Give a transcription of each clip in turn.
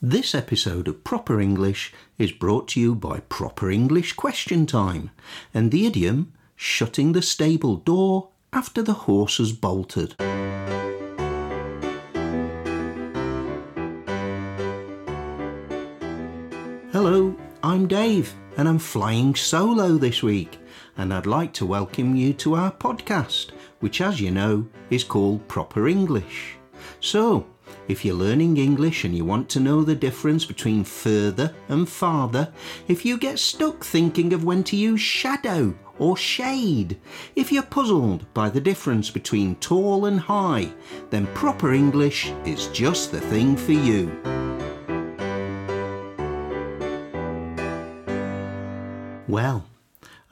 This episode of Proper English is brought to you by Proper English Question Time and the idiom shutting the stable door after the horse has bolted. Hello, I'm Dave and I'm flying solo this week and I'd like to welcome you to our podcast, which as you know is called Proper English. So, if you're learning English and you want to know the difference between further and farther, if you get stuck thinking of when to use shadow or shade, if you're puzzled by the difference between tall and high, then proper English is just the thing for you. Well,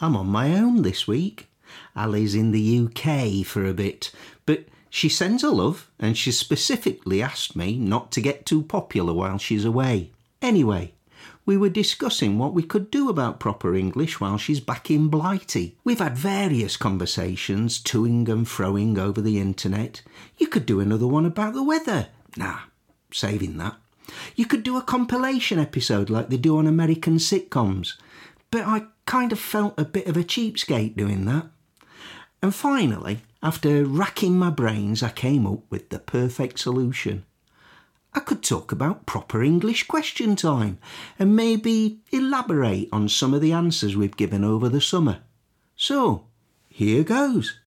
I'm on my own this week. Ali's in the UK for a bit, but she sends her love, and she specifically asked me not to get too popular while she's away. Anyway, we were discussing what we could do about proper English while she's back in Blighty. We've had various conversations, toing and froing over the internet. You could do another one about the weather. Nah, saving that. You could do a compilation episode like they do on American sitcoms. But I kind of felt a bit of a cheapskate doing that. And finally, after racking my brains, I came up with the perfect solution. I could talk about proper English question time and maybe elaborate on some of the answers we've given over the summer. So, here goes.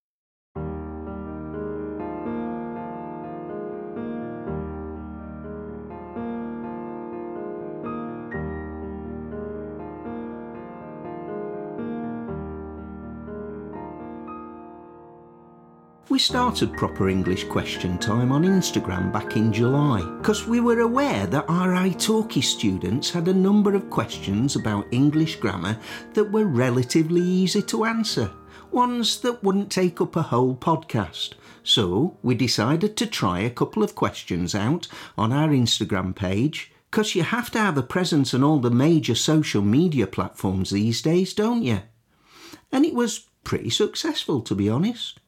Started Proper English Question Time on Instagram back in July because we were aware that our italki students had a number of questions about English grammar that were relatively easy to answer, ones that wouldn't take up a whole podcast. So we decided to try a couple of questions out on our Instagram page because you have to have a presence on all the major social media platforms these days, don't you? And it was pretty successful, to be honest.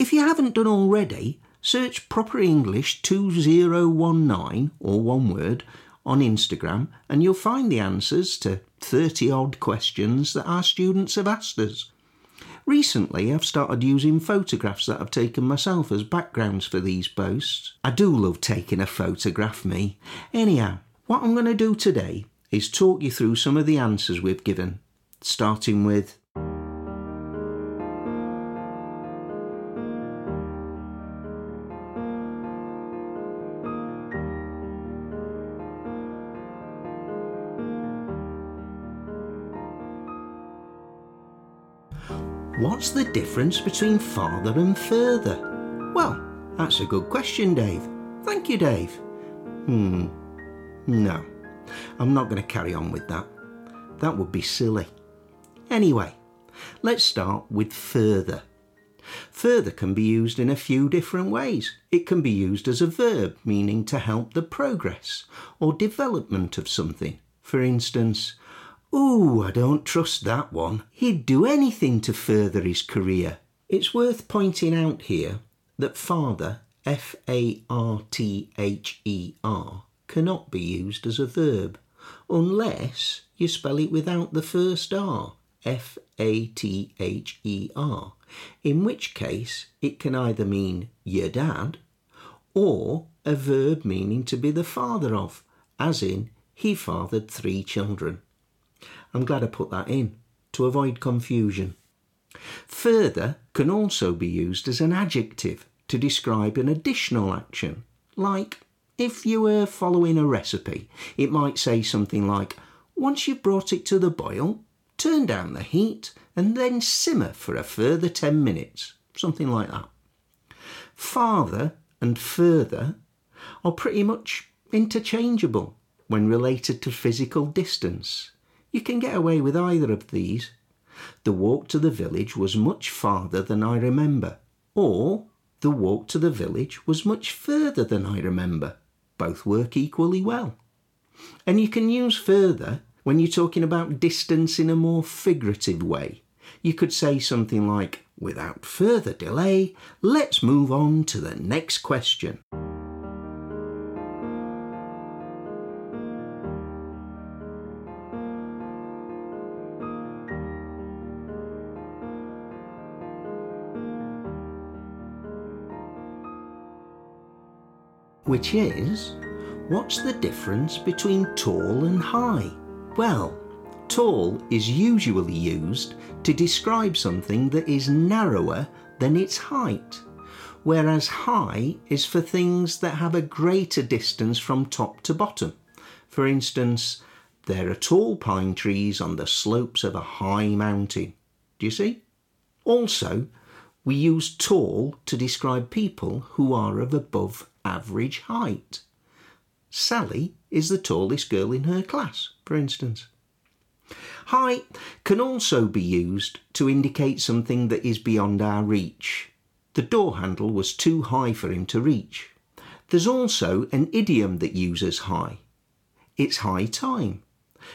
If you haven't done already, search Proper English 2019 or one word on Instagram and you'll find the answers to 30 odd questions that our students have asked us. Recently, I've started using photographs that I've taken myself as backgrounds for these posts. I do love taking a photograph, me. Anyhow, what I'm going to do today is talk you through some of the answers we've given, starting with What's the difference between farther and further? Well, that's a good question, Dave. Thank you, Dave. Hmm. No, I'm not going to carry on with that. That would be silly. Anyway, let's start with further. Further can be used in a few different ways. It can be used as a verb, meaning to help the progress or development of something. For instance, Ooh, I don't trust that one. He'd do anything to further his career. It's worth pointing out here that farther, F A R T H E R, cannot be used as a verb unless you spell it without the first R, F A T H E R, in which case it can either mean your dad or a verb meaning to be the father of, as in, he fathered three children. I'm glad I put that in to avoid confusion. Further can also be used as an adjective to describe an additional action, like if you were following a recipe, it might say something like, Once you've brought it to the boil, turn down the heat and then simmer for a further 10 minutes, something like that. Farther and further are pretty much interchangeable when related to physical distance. You can get away with either of these. The walk to the village was much farther than I remember, or the walk to the village was much further than I remember. Both work equally well. And you can use further when you're talking about distance in a more figurative way. You could say something like, without further delay, let's move on to the next question. Which is what's the difference between tall and high? Well, tall is usually used to describe something that is narrower than its height, whereas high is for things that have a greater distance from top to bottom. For instance, there are tall pine trees on the slopes of a high mountain. Do you see? Also, we use tall to describe people who are of above average height. Sally is the tallest girl in her class, for instance. High can also be used to indicate something that is beyond our reach. The door handle was too high for him to reach. There's also an idiom that uses high. It's high time.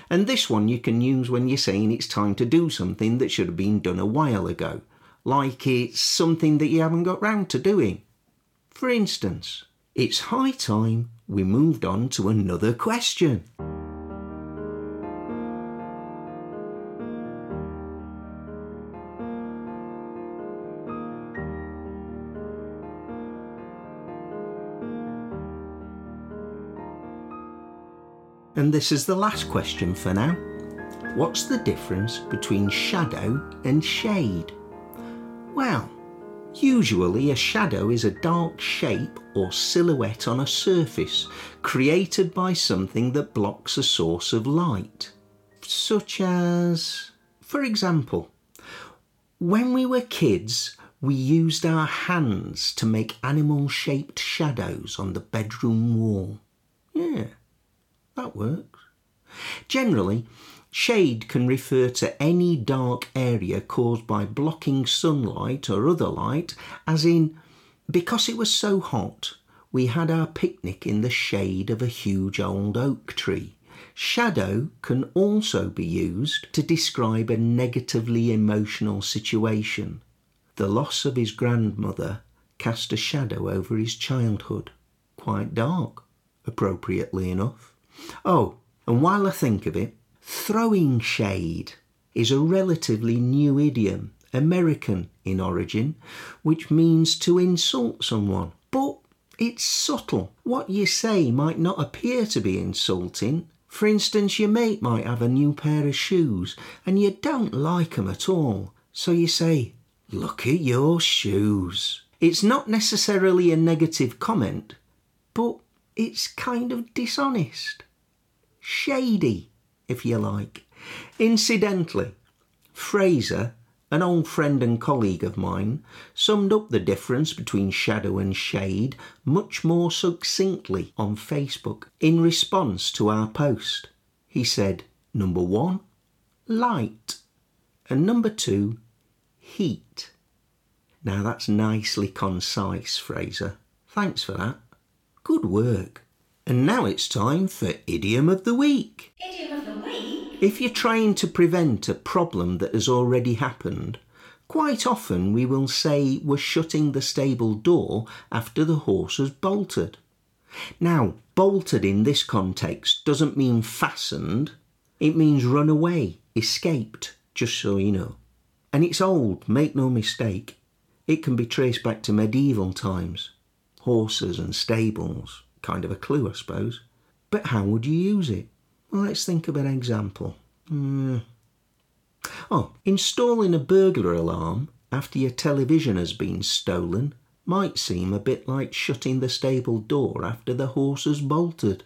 And this one you can use when you're saying it's time to do something that should have been done a while ago, like it's something that you haven't got round to doing. For instance, it's high time we moved on to another question. And this is the last question for now. What's the difference between shadow and shade? Usually a shadow is a dark shape or silhouette on a surface created by something that blocks a source of light. Such as, for example, when we were kids, we used our hands to make animal shaped shadows on the bedroom wall. Yeah, that works. Generally, shade can refer to any dark area caused by blocking sunlight or other light, as in, because it was so hot, we had our picnic in the shade of a huge old oak tree. Shadow can also be used to describe a negatively emotional situation. The loss of his grandmother cast a shadow over his childhood, quite dark, appropriately enough. Oh, and while I think of it, throwing shade is a relatively new idiom, American in origin, which means to insult someone. But it's subtle. What you say might not appear to be insulting. For instance, your mate might have a new pair of shoes and you don't like 'em at all. So you say, Look at your shoes. It's not necessarily a negative comment, but it's kind of dishonest. Shady, if you like. Incidentally, Fraser, an old friend and colleague of mine, summed up the difference between shadow and shade much more succinctly on Facebook in response to our post. He said, number one, light, and number two, heat. Now that's nicely concise, Fraser. Thanks for that. Good work. And now it's time for Idiom of the Week. Idiom? If you're trying to prevent a problem that has already happened, quite often we will say we're shutting the stable door after the horse has bolted. Now, bolted in this context doesn't mean fastened, it means run away, escaped, just so you know. And it's old, make no mistake. It can be traced back to medieval times. Horses and stables, kind of a clue, I suppose. But how would you use it? Well, let's think of an example. Mm. Oh, installing a burglar alarm after your television has been stolen might seem a bit like shutting the stable door after the horse has bolted.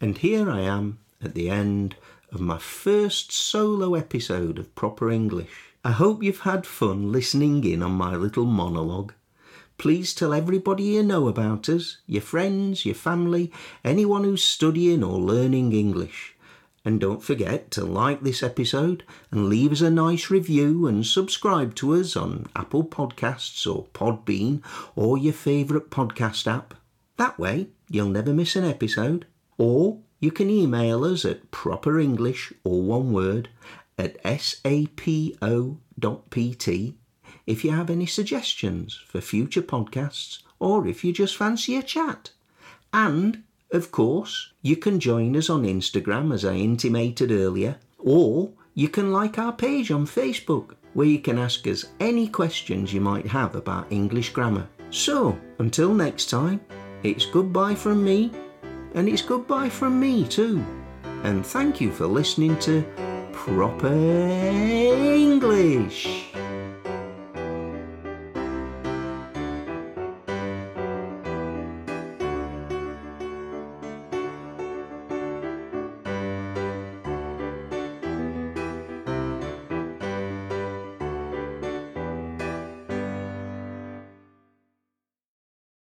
And here I am at the end of my first solo episode of Proper English. I hope you've had fun listening in on my little monologue. Please tell everybody you know about us, your friends, your family, anyone who's studying or learning English. And don't forget to like this episode and leave us a nice review and subscribe to us on Apple Podcasts or Podbean or your favourite podcast app. That way, you'll never miss an episode. Or you can email us at properenglish, or one word, at sapo.pt if you have any suggestions for future podcasts or if you just fancy a chat. And, of course, you can join us on Instagram as I intimated earlier, or you can like our page on Facebook where you can ask us any questions you might have about English grammar. So, until next time, it's goodbye from me, and it's goodbye from me too. And thank you for listening to Proper English.